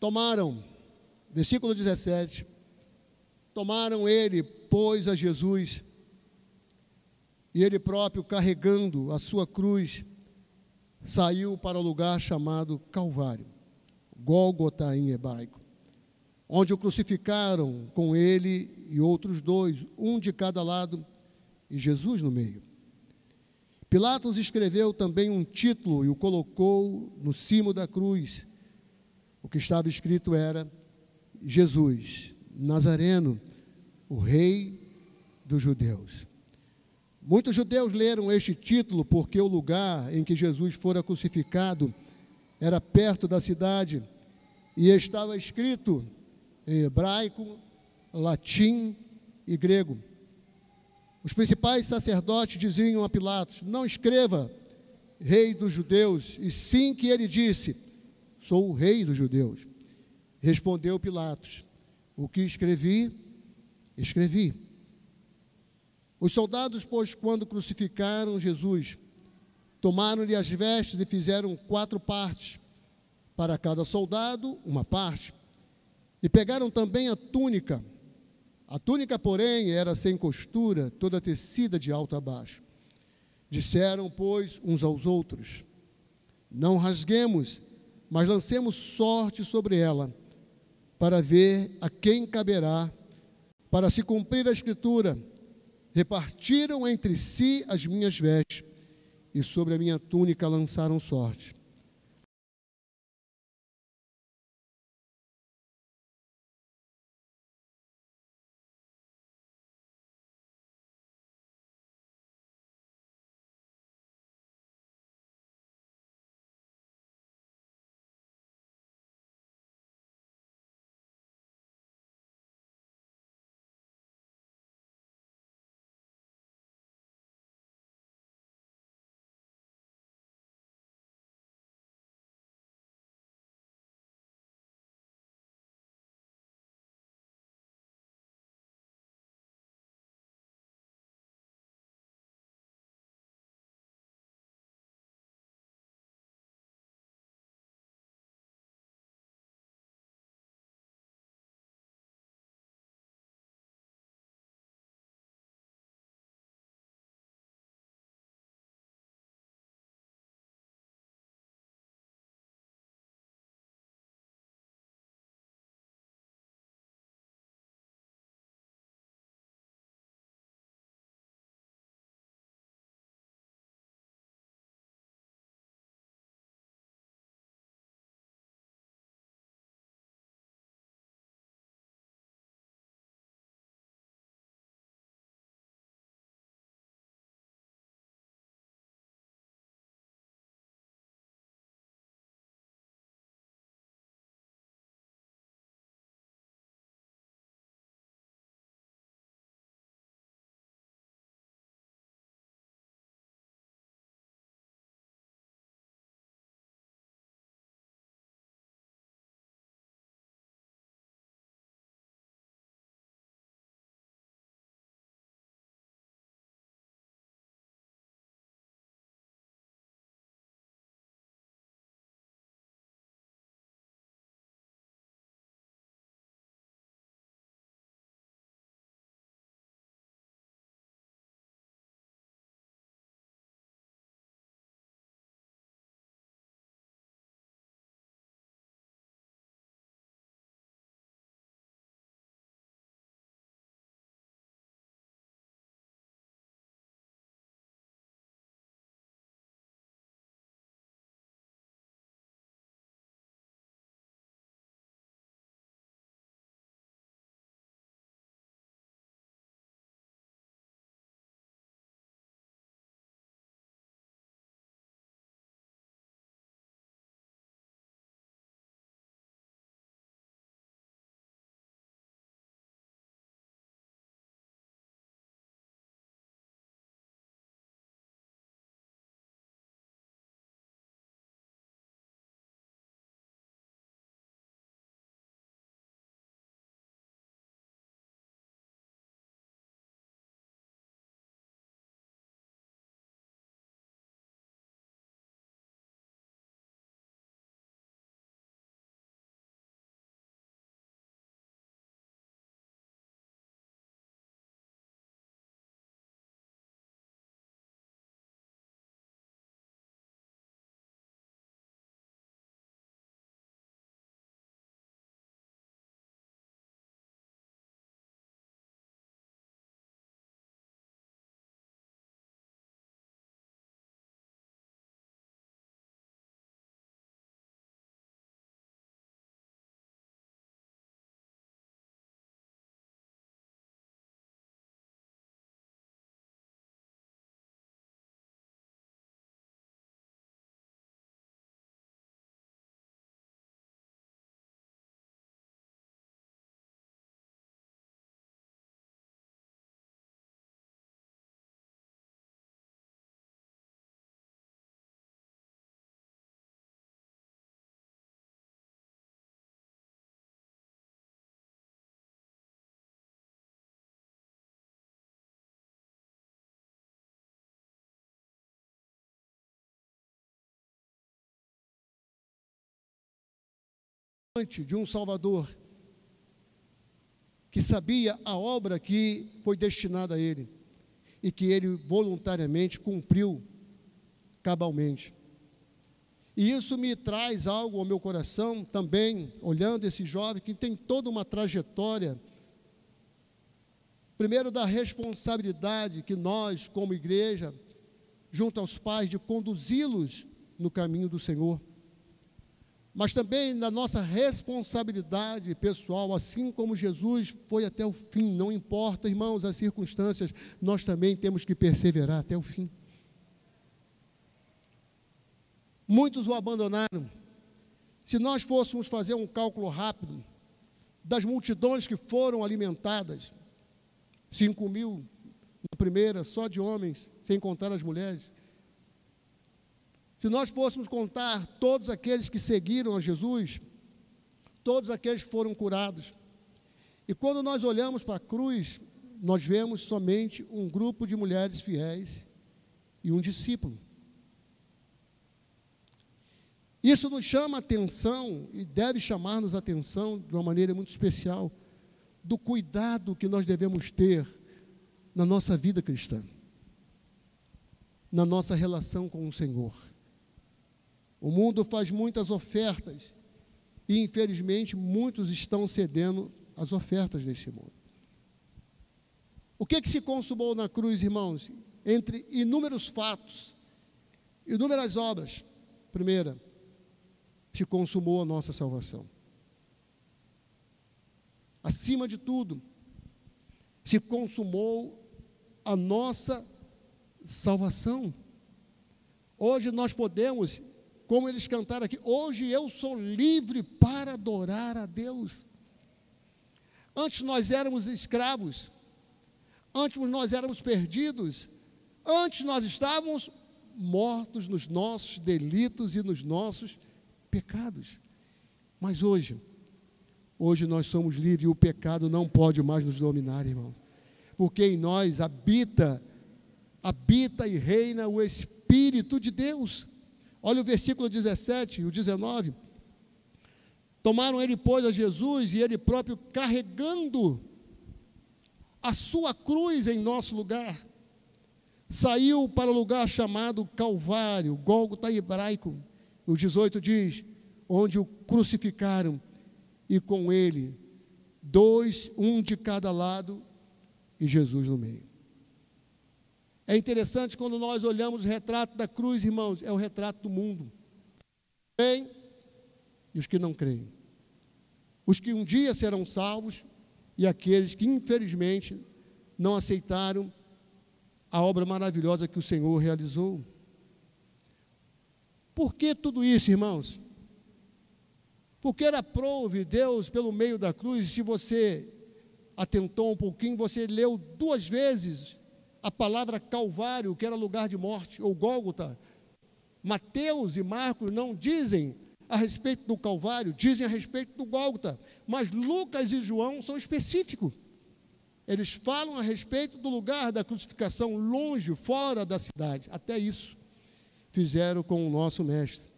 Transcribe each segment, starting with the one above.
Tomaram, versículo 17, tomaram ele, pois, a Jesus, e ele próprio, carregando a sua cruz, saiu para o lugar chamado Calvário, Gólgota em hebraico, onde o crucificaram com ele e outros dois, um de cada lado, e Jesus no meio. Pilatos escreveu também um título e o colocou no cimo da cruz. O que estava escrito era: Jesus, Nazareno, o Rei dos Judeus. Muitos judeus leram este título porque o lugar em que Jesus fora crucificado era perto da cidade e estava escrito em hebraico, latim e grego. Os principais sacerdotes diziam a Pilatos: Não escreva rei dos judeus, e sim que ele disse: Sou o rei dos judeus. Respondeu Pilatos: O que escrevi, escrevi. Os soldados, pois, quando crucificaram Jesus, tomaram-lhe as vestes e fizeram quatro partes, para cada soldado uma parte. E pegaram também a túnica. A túnica, porém, era sem costura, toda tecida de alto a baixo. Disseram, pois, uns aos outros: Não rasguemos, mas lancemos sorte sobre ela, para ver a quem caberá, para se cumprir a Escritura repartiram entre si as minhas vestes, e sobre a minha túnica lançaram sorte. De um Salvador que sabia a obra que foi destinada a ele e que ele voluntariamente cumpriu cabalmente. E isso me traz algo ao meu coração também, olhando esse jovem que tem toda uma trajetória. Primeiro, da responsabilidade que nós, como igreja, junto aos pais, de conduzi-los no caminho do Senhor mas também na nossa responsabilidade pessoal, assim como Jesus foi até o fim, não importa, irmãos, as circunstâncias, nós também temos que perseverar até o fim. Muitos o abandonaram. Se nós fôssemos fazer um cálculo rápido das multidões que foram alimentadas, 5 mil na primeira, só de homens, sem contar as mulheres, se nós fôssemos contar todos aqueles que seguiram a Jesus, todos aqueles que foram curados, e quando nós olhamos para a cruz, nós vemos somente um grupo de mulheres fiéis e um discípulo. Isso nos chama atenção e deve chamar-nos atenção de uma maneira muito especial do cuidado que nós devemos ter na nossa vida cristã, na nossa relação com o Senhor. O mundo faz muitas ofertas e, infelizmente, muitos estão cedendo às ofertas deste mundo. O que, que se consumou na cruz, irmãos? Entre inúmeros fatos, inúmeras obras. Primeira, se consumou a nossa salvação. Acima de tudo, se consumou a nossa salvação. Hoje nós podemos como eles cantaram aqui, hoje eu sou livre para adorar a Deus. Antes nós éramos escravos, antes nós éramos perdidos, antes nós estávamos mortos nos nossos delitos e nos nossos pecados. Mas hoje, hoje nós somos livres e o pecado não pode mais nos dominar, irmãos. Porque em nós habita, habita e reina o Espírito de Deus. Olha o versículo 17 e o 19. Tomaram ele, pois, a Jesus e ele próprio carregando a sua cruz em nosso lugar, saiu para o lugar chamado Calvário, Gólgota hebraico. O 18 diz: onde o crucificaram, e com ele, dois, um de cada lado, e Jesus no meio. É interessante quando nós olhamos o retrato da cruz, irmãos, é o retrato do mundo. Creem e os que não creem. Os que um dia serão salvos e aqueles que infelizmente não aceitaram a obra maravilhosa que o Senhor realizou. Por que tudo isso, irmãos? Porque era prove Deus pelo meio da cruz, se você atentou um pouquinho, você leu duas vezes a palavra Calvário, que era lugar de morte, ou Gólgota. Mateus e Marcos não dizem a respeito do Calvário, dizem a respeito do Gólgota. Mas Lucas e João são específicos. Eles falam a respeito do lugar da crucificação, longe, fora da cidade. Até isso fizeram com o nosso mestre.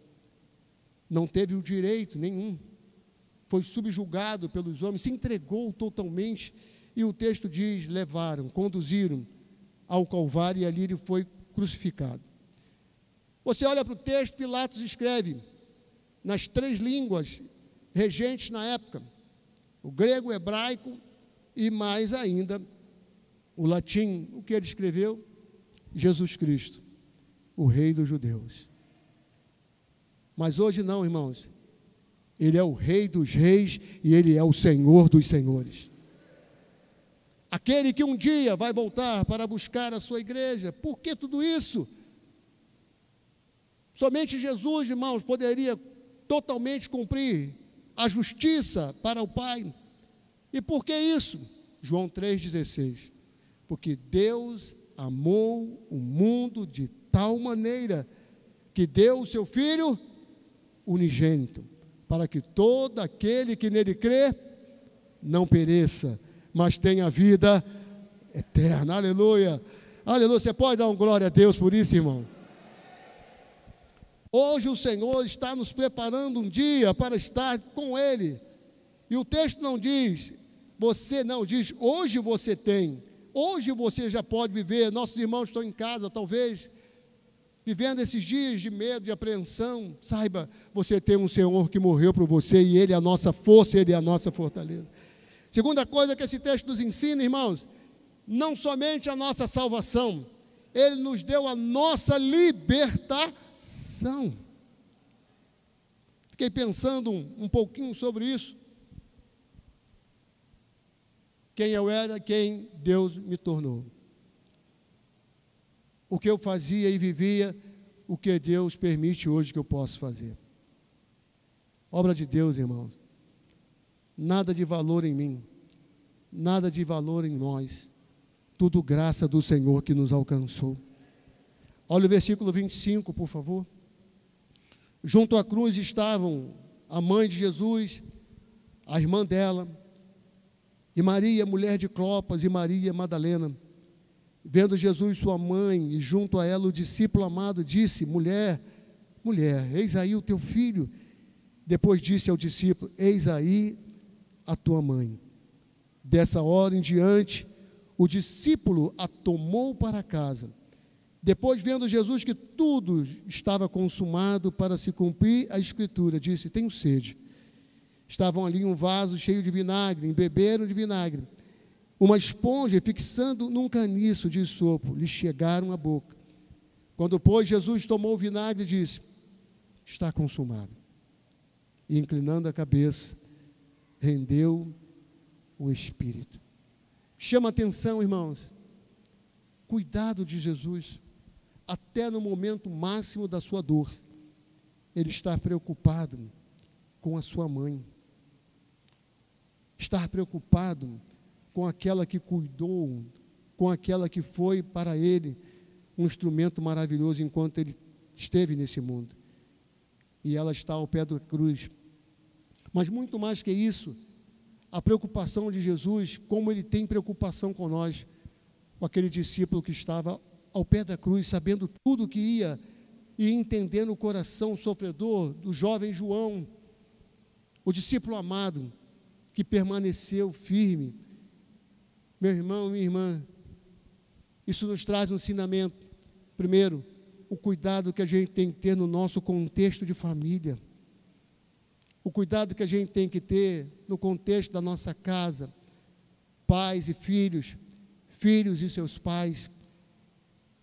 Não teve o direito nenhum. Foi subjugado pelos homens, se entregou totalmente. E o texto diz: levaram, conduziram ao Calvário e ali ele foi crucificado. Você olha para o texto, Pilatos escreve nas três línguas regentes na época: o grego, o hebraico e mais ainda o latim. O que ele escreveu? Jesus Cristo, o Rei dos Judeus. Mas hoje não, irmãos. Ele é o Rei dos Reis e ele é o Senhor dos Senhores. Aquele que um dia vai voltar para buscar a sua igreja. Por que tudo isso? Somente Jesus, irmãos, poderia totalmente cumprir a justiça para o Pai. E por que isso? João 3,16. Porque Deus amou o mundo de tal maneira que deu o seu Filho unigênito, para que todo aquele que nele crê não pereça, mas tem a vida eterna. Aleluia. Aleluia. Você pode dar um glória a Deus por isso, irmão? Hoje o Senhor está nos preparando um dia para estar com Ele. E o texto não diz, você não diz, hoje você tem, hoje você já pode viver. Nossos irmãos estão em casa, talvez, vivendo esses dias de medo, de apreensão. Saiba, você tem um Senhor que morreu por você e Ele é a nossa força, Ele é a nossa fortaleza. Segunda coisa que esse texto nos ensina, irmãos, não somente a nossa salvação, Ele nos deu a nossa libertação. Fiquei pensando um, um pouquinho sobre isso quem eu era, quem Deus me tornou. O que eu fazia e vivia, o que Deus permite hoje que eu possa fazer. Obra de Deus, irmãos. Nada de valor em mim, nada de valor em nós. Tudo graça do Senhor que nos alcançou. Olha o versículo 25, por favor. Junto à cruz estavam a mãe de Jesus, a irmã dela, e Maria, mulher de Clopas, e Maria Madalena, vendo Jesus, sua mãe, e junto a ela o discípulo amado, disse: Mulher, mulher, eis aí o teu filho. Depois disse ao discípulo: Eis aí a tua mãe. Dessa hora em diante, o discípulo a tomou para casa. Depois, vendo Jesus que tudo estava consumado para se cumprir a Escritura, disse: Tenho sede. Estavam ali um vaso cheio de vinagre, embeberam de vinagre. Uma esponja fixando num caniço de sopo, lhe chegaram à boca. Quando, pois, Jesus tomou o vinagre, disse: Está consumado. E, inclinando a cabeça, rendeu o espírito. Chama atenção, irmãos. Cuidado de Jesus, até no momento máximo da sua dor, ele está preocupado com a sua mãe estar preocupado com aquela que cuidou, com aquela que foi para ele um instrumento maravilhoso enquanto ele esteve nesse mundo. E ela está ao pé da cruz. Mas muito mais que isso, a preocupação de Jesus, como ele tem preocupação com nós, com aquele discípulo que estava ao pé da cruz, sabendo tudo que ia e entendendo o coração sofredor do jovem João, o discípulo amado, que permaneceu firme. Meu irmão, minha irmã, isso nos traz um ensinamento. Primeiro, o cuidado que a gente tem que ter no nosso contexto de família. O cuidado que a gente tem que ter no contexto da nossa casa, pais e filhos, filhos e seus pais.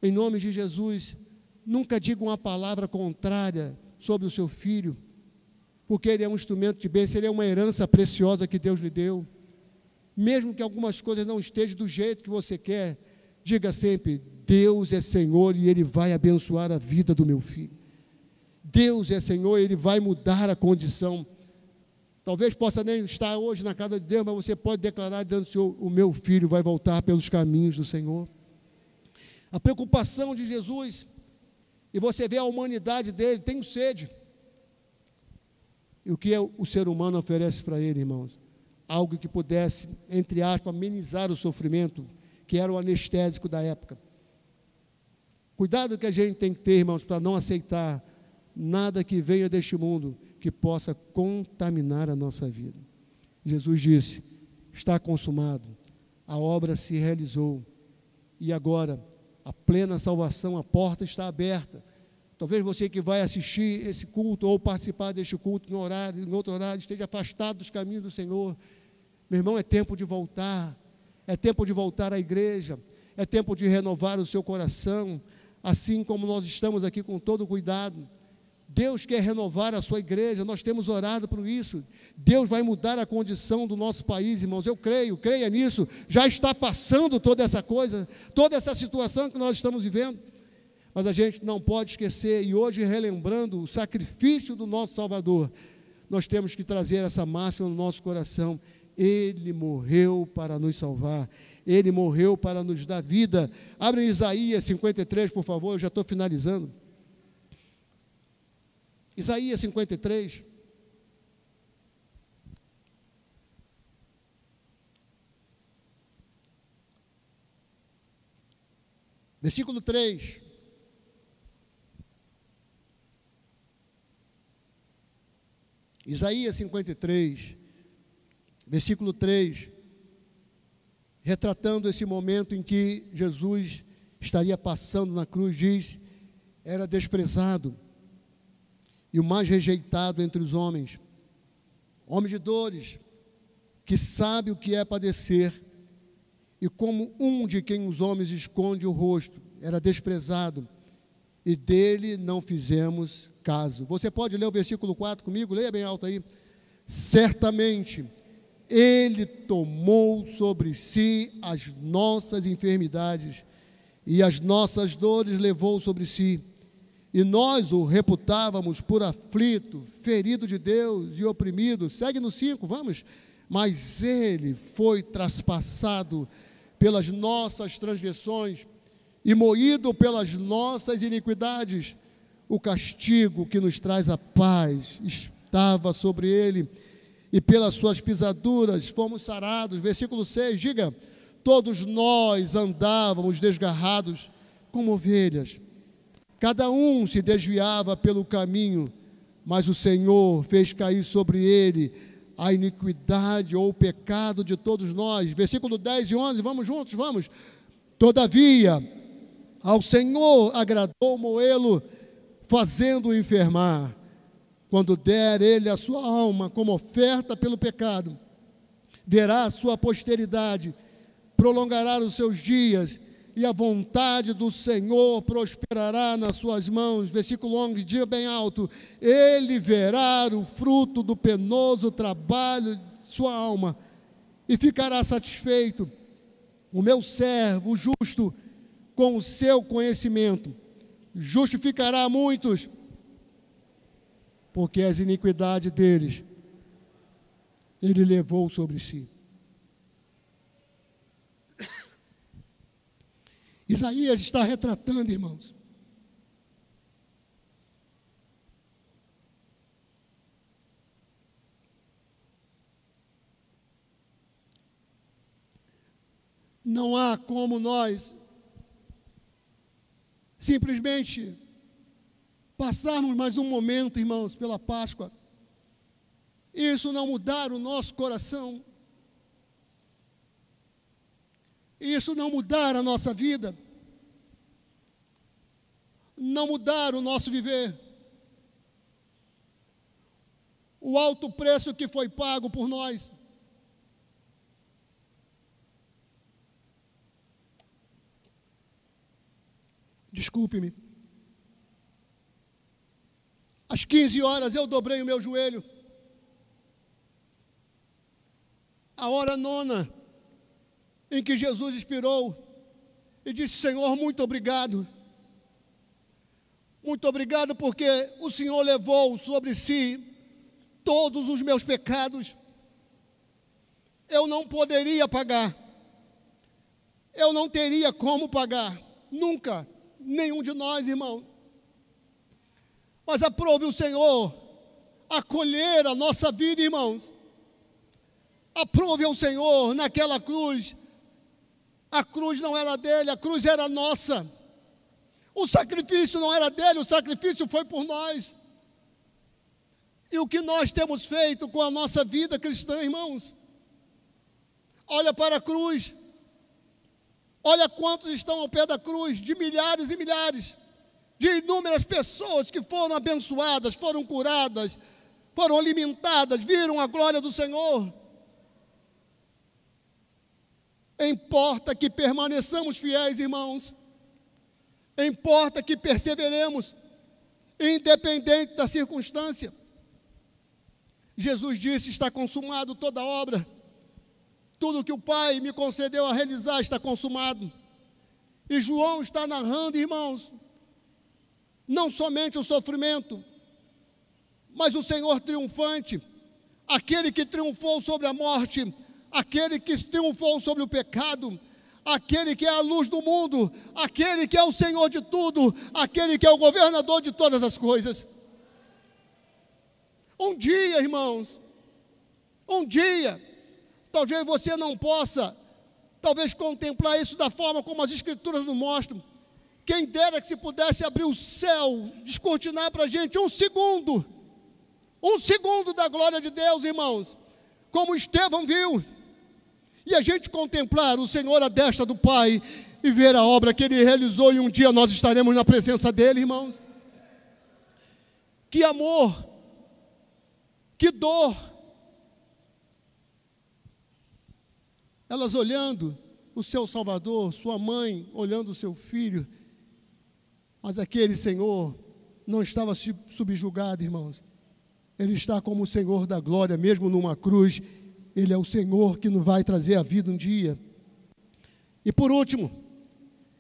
Em nome de Jesus, nunca diga uma palavra contrária sobre o seu filho porque ele é um instrumento de bênção, ele é uma herança preciosa que Deus lhe deu. Mesmo que algumas coisas não estejam do jeito que você quer, diga sempre: Deus é Senhor e Ele vai abençoar a vida do meu filho. Deus é Senhor Ele vai mudar a condição. Talvez possa nem estar hoje na casa de Deus, mas você pode declarar diante do Senhor: o meu filho vai voltar pelos caminhos do Senhor. A preocupação de Jesus, e você vê a humanidade dele, tem sede. E o que é o ser humano oferece para ele, irmãos? Algo que pudesse, entre aspas, amenizar o sofrimento, que era o anestésico da época. Cuidado que a gente tem que ter, irmãos, para não aceitar nada que venha deste mundo que possa contaminar a nossa vida. Jesus disse: está consumado, a obra se realizou, e agora a plena salvação, a porta está aberta. Talvez você que vai assistir esse culto ou participar deste culto em horário, em outro horário, esteja afastado dos caminhos do Senhor. Meu irmão, é tempo de voltar. É tempo de voltar à igreja. É tempo de renovar o seu coração, assim como nós estamos aqui com todo cuidado. Deus quer renovar a sua igreja, nós temos orado por isso. Deus vai mudar a condição do nosso país, irmãos. Eu creio, creia nisso. Já está passando toda essa coisa, toda essa situação que nós estamos vivendo. Mas a gente não pode esquecer, e hoje, relembrando o sacrifício do nosso Salvador, nós temos que trazer essa máxima no nosso coração. Ele morreu para nos salvar, ele morreu para nos dar vida. Abre Isaías 53, por favor, eu já estou finalizando. Isaías 53. Versículo 3. Isaías 53, versículo 3, retratando esse momento em que Jesus estaria passando na cruz, diz: era desprezado e o mais rejeitado entre os homens, homem de dores, que sabe o que é padecer, e como um de quem os homens esconde o rosto, era desprezado, e dele não fizemos caso. Você pode ler o versículo 4 comigo? Leia bem alto aí. Certamente, ele tomou sobre si as nossas enfermidades e as nossas dores levou sobre si. E nós o reputávamos por aflito, ferido de Deus e oprimido. Segue no 5, vamos. Mas ele foi traspassado pelas nossas transgressões e moído pelas nossas iniquidades. O castigo que nos traz a paz estava sobre ele, e pelas suas pisaduras fomos sarados. Versículo 6, diga: Todos nós andávamos desgarrados como ovelhas Cada um se desviava pelo caminho, mas o Senhor fez cair sobre ele a iniquidade ou o pecado de todos nós. Versículo 10 e 11, vamos juntos, vamos. Todavia, ao Senhor agradou moê-lo, fazendo-o enfermar. Quando der ele a sua alma como oferta pelo pecado, verá a sua posteridade, prolongará os seus dias e a vontade do Senhor prosperará nas suas mãos. Versículo 11, dia bem alto: Ele verá o fruto do penoso trabalho de sua alma e ficará satisfeito. O meu servo, justo, com o seu conhecimento, justificará muitos, porque as iniquidades deles ele levou sobre si. Isaías está retratando, irmãos. Não há como nós simplesmente passarmos mais um momento, irmãos, pela Páscoa, isso não mudar o nosso coração e isso não mudar a nossa vida, não mudar o nosso viver, o alto preço que foi pago por nós. Desculpe-me. Às 15 horas eu dobrei o meu joelho. A hora nona em que Jesus expirou e disse: Senhor, muito obrigado. Muito obrigado porque o Senhor levou sobre si todos os meus pecados. Eu não poderia pagar. Eu não teria como pagar. Nunca. Nenhum de nós, irmãos. Mas aprove o Senhor acolher a nossa vida, irmãos. Aprove ao Senhor naquela cruz a cruz não era dele, a cruz era nossa. O sacrifício não era dele, o sacrifício foi por nós. E o que nós temos feito com a nossa vida cristã, irmãos? Olha para a cruz. Olha quantos estão ao pé da cruz, de milhares e milhares, de inúmeras pessoas que foram abençoadas, foram curadas, foram alimentadas, viram a glória do Senhor. Importa que permaneçamos fiéis, irmãos. Importa que perseveremos, independente da circunstância. Jesus disse: Está consumado toda a obra. Tudo que o Pai me concedeu a realizar está consumado. E João está narrando, irmãos, não somente o sofrimento, mas o Senhor triunfante, aquele que triunfou sobre a morte, aquele que triunfou sobre o pecado, aquele que é a luz do mundo, aquele que é o Senhor de tudo, aquele que é o governador de todas as coisas. Um dia, irmãos, um dia, talvez você não possa, talvez contemplar isso da forma como as Escrituras nos mostram. Quem dera que se pudesse abrir o céu, descortinar para a gente um segundo, Um segundo da glória de Deus, irmãos, como Estevão viu, e a gente contemplar o Senhor à destra do Pai e ver a obra que Ele realizou, e um dia nós estaremos na presença dEle, irmãos. Que amor, que dor. Elas olhando o seu Salvador, sua mãe olhando o seu filho, mas aquele Senhor não estava subjugado, irmãos. Ele está como o Senhor da glória, mesmo numa cruz. Ele é o Senhor que nos vai trazer a vida um dia. E por último,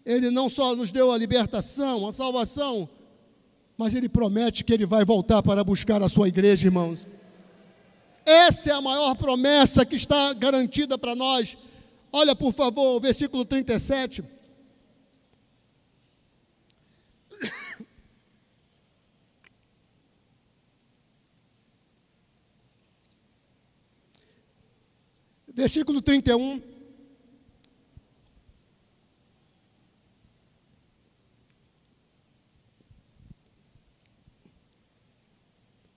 Ele não só nos deu a libertação, a salvação, mas Ele promete que Ele vai voltar para buscar a sua igreja, irmãos. Essa é a maior promessa que está garantida para nós. Olha, por favor, o versículo 37. Versículo 31.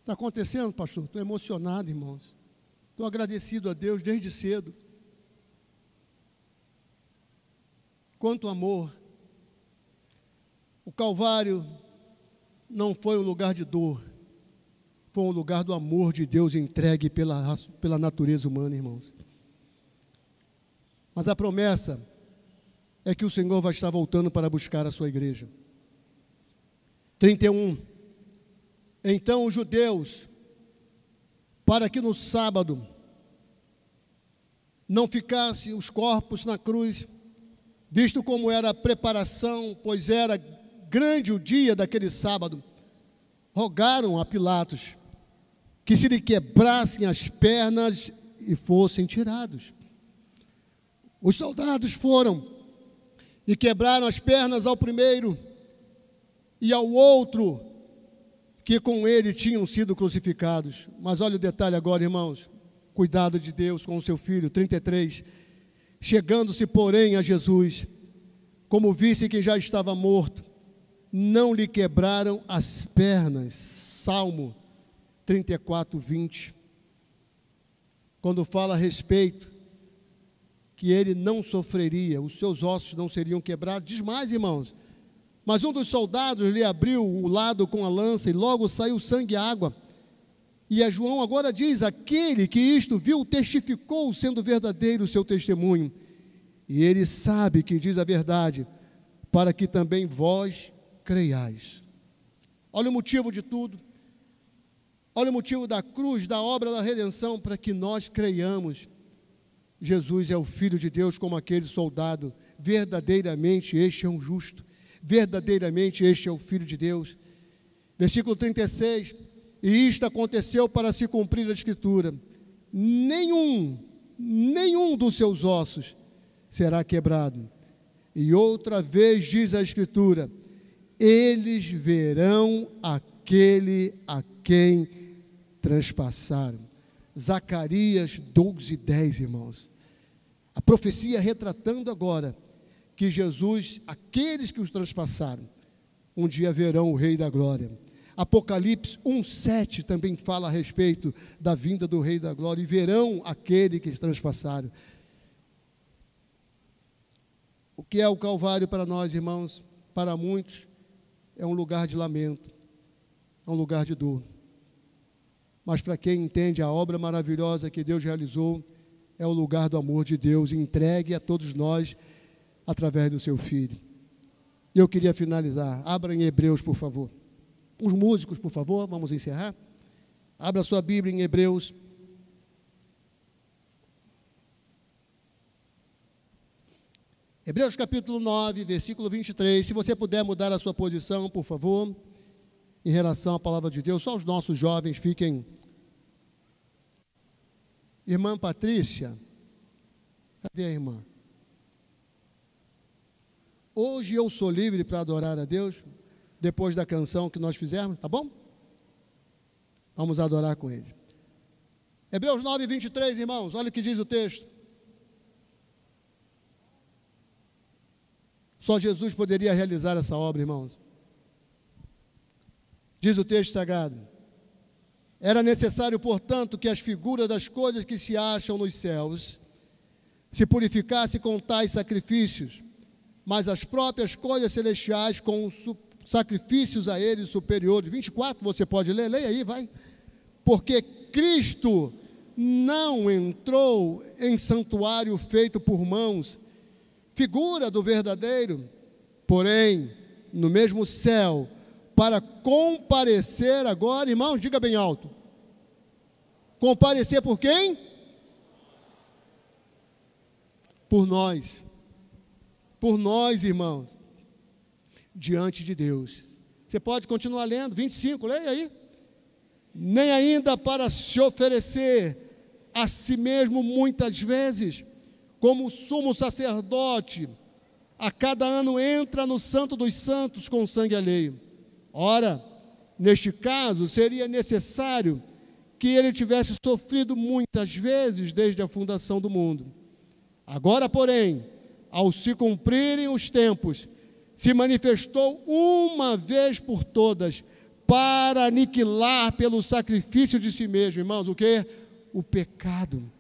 Está acontecendo, pastor? Estou emocionado, irmãos. Estou agradecido a Deus desde cedo. Quanto amor. O Calvário não foi um lugar de dor, foi um lugar do amor de Deus entregue pela, pela natureza humana, irmãos. Mas a promessa é que o Senhor vai estar voltando para buscar a sua igreja. 31. Então os judeus, para que no sábado não ficassem os corpos na cruz, visto como era a preparação, pois era grande o dia daquele sábado, rogaram a Pilatos que se lhe quebrassem as pernas e fossem tirados. Os soldados foram e quebraram as pernas ao primeiro e ao outro que com ele tinham sido crucificados. Mas olha o detalhe agora, irmãos. Cuidado de Deus com o seu filho. 33. Chegando-se, porém, a Jesus, como visse que já estava morto, não lhe quebraram as pernas. Salmo 34, 20. Quando fala a respeito que ele não sofreria, os seus ossos não seriam quebrados. Diz mais, irmãos. Mas um dos soldados lhe abriu o lado com a lança e logo saiu sangue e água. E a João agora diz: aquele que isto viu testificou, sendo verdadeiro o seu testemunho. E ele sabe que diz a verdade, para que também vós creiais. Olha o motivo de tudo. Olha o motivo da cruz, da obra da redenção, para que nós creiamos Jesus é o Filho de Deus, como aquele soldado. Verdadeiramente este é um justo. Verdadeiramente este é o Filho de Deus. Versículo 36. E isto aconteceu para se cumprir a Escritura: nenhum, nenhum dos seus ossos será quebrado. E outra vez diz a Escritura: eles verão aquele a quem transpassaram. Zacarias 12, 10, irmãos. A profecia retratando agora que Jesus, aqueles que os transpassaram, um dia verão o Rei da Glória. Apocalipse 1,7 também fala a respeito da vinda do Rei da Glória, e verão aquele que os transpassaram. O que é o Calvário para nós, irmãos? Para muitos, é um lugar de lamento, é um lugar de dor. Mas para quem entende a obra maravilhosa que Deus realizou, é o lugar do amor de Deus entregue a todos nós através do seu Filho. E eu queria finalizar. Abra em Hebreus, por favor. Os músicos, por favor, vamos encerrar. Abra sua Bíblia em Hebreus. Hebreus capítulo 9, versículo 23. Se você puder mudar a sua posição, por favor, em relação à palavra de Deus, só os nossos jovens fiquem Irmã Patrícia, cadê a irmã? Hoje eu sou livre para adorar a Deus, depois da canção que nós fizermos, tá bom? Vamos adorar com ele. Hebreus 9, 23, irmãos, olha o que diz o texto. Só Jesus poderia realizar essa obra, irmãos. Diz o texto sagrado: Era necessário, portanto, que as figuras das coisas que se acham nos céus se purificassem com tais sacrifícios, mas as próprias coisas celestiais com sacrifícios a eles superiores. 24, você pode ler, leia aí, vai. Porque Cristo não entrou em santuário feito por mãos, figura do verdadeiro, porém, no mesmo céu, para comparecer agora, irmãos, diga bem alto. Comparecer por quem? Por nós. Por nós, irmãos. Diante de Deus. Você pode continuar lendo, 25, leia aí. Nem ainda para se oferecer a si mesmo muitas vezes, como sumo sacerdote, a cada ano entra no Santo dos Santos com sangue alheio. Ora, neste caso, seria necessário que ele tivesse sofrido muitas vezes desde a fundação do mundo. Agora, porém, ao se cumprirem os tempos, se manifestou uma vez por todas para aniquilar pelo sacrifício de si mesmo, irmãos, o que? O pecado.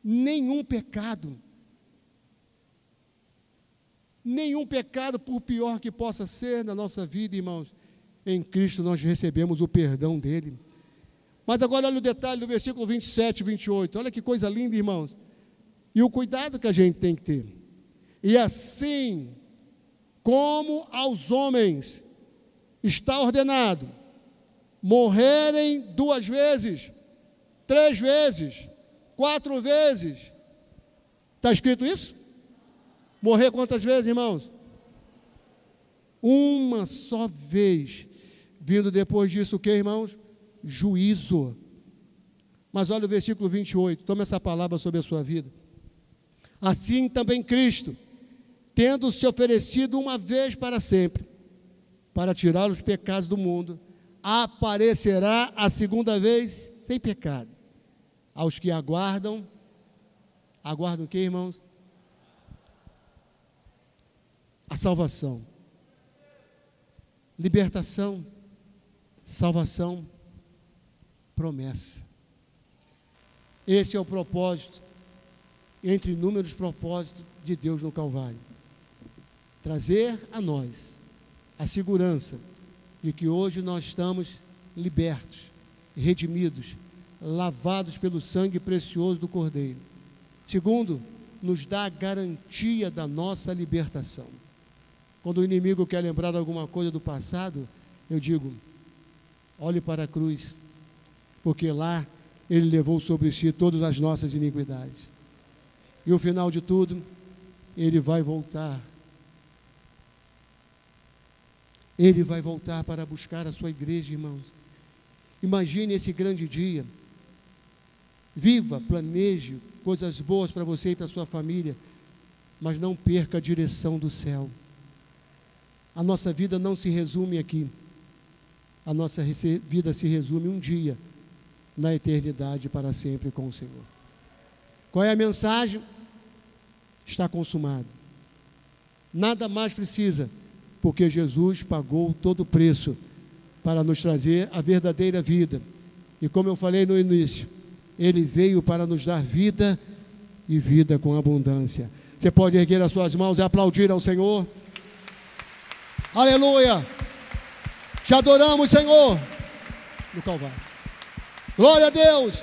Nenhum pecado Nenhum pecado, por pior que possa ser na nossa vida, irmãos, em Cristo nós recebemos o perdão dele. Mas agora olha o detalhe do versículo 27 e 28. Olha que coisa linda, irmãos. E o cuidado que a gente tem que ter. E assim, como aos homens está ordenado morrerem duas vezes, três vezes, quatro vezes. Está escrito isso? Morrer quantas vezes, irmãos? Uma só vez. Vindo depois disso o que, irmãos? Juízo. Mas olha o versículo 28, toma essa palavra sobre a sua vida. Assim também Cristo, tendo se oferecido uma vez para sempre, para tirar os pecados do mundo, aparecerá a segunda vez sem pecado. Aos que aguardam, aguardam o que, irmãos? a salvação. Libertação, salvação, promessa. Esse é o propósito, entre inúmeros propósitos de Deus no Calvário. Trazer a nós a segurança de que hoje nós estamos libertos, redimidos, lavados pelo sangue precioso do Cordeiro. Segundo, nos dá a garantia da nossa libertação. Quando o inimigo quer lembrar alguma coisa do passado, eu digo: olhe para a cruz, porque lá ele levou sobre si todas as nossas iniquidades. E o final de tudo, ele vai voltar. Ele vai voltar para buscar a sua igreja, irmãos. Imagine esse grande dia. Viva, planeje coisas boas para você e para sua família, mas não perca a direção do céu. A nossa vida não se resume aqui. A nossa vida se resume um dia na eternidade para sempre com o Senhor. Qual é a mensagem? Está consumado. Nada mais precisa, porque Jesus pagou todo o preço para nos trazer a verdadeira vida. E como eu falei no início, ele veio para nos dar vida e vida com abundância. Você pode erguer as suas mãos e aplaudir ao Senhor. Aleluia. Te adoramos, Senhor, no Calvário. Glória a Deus.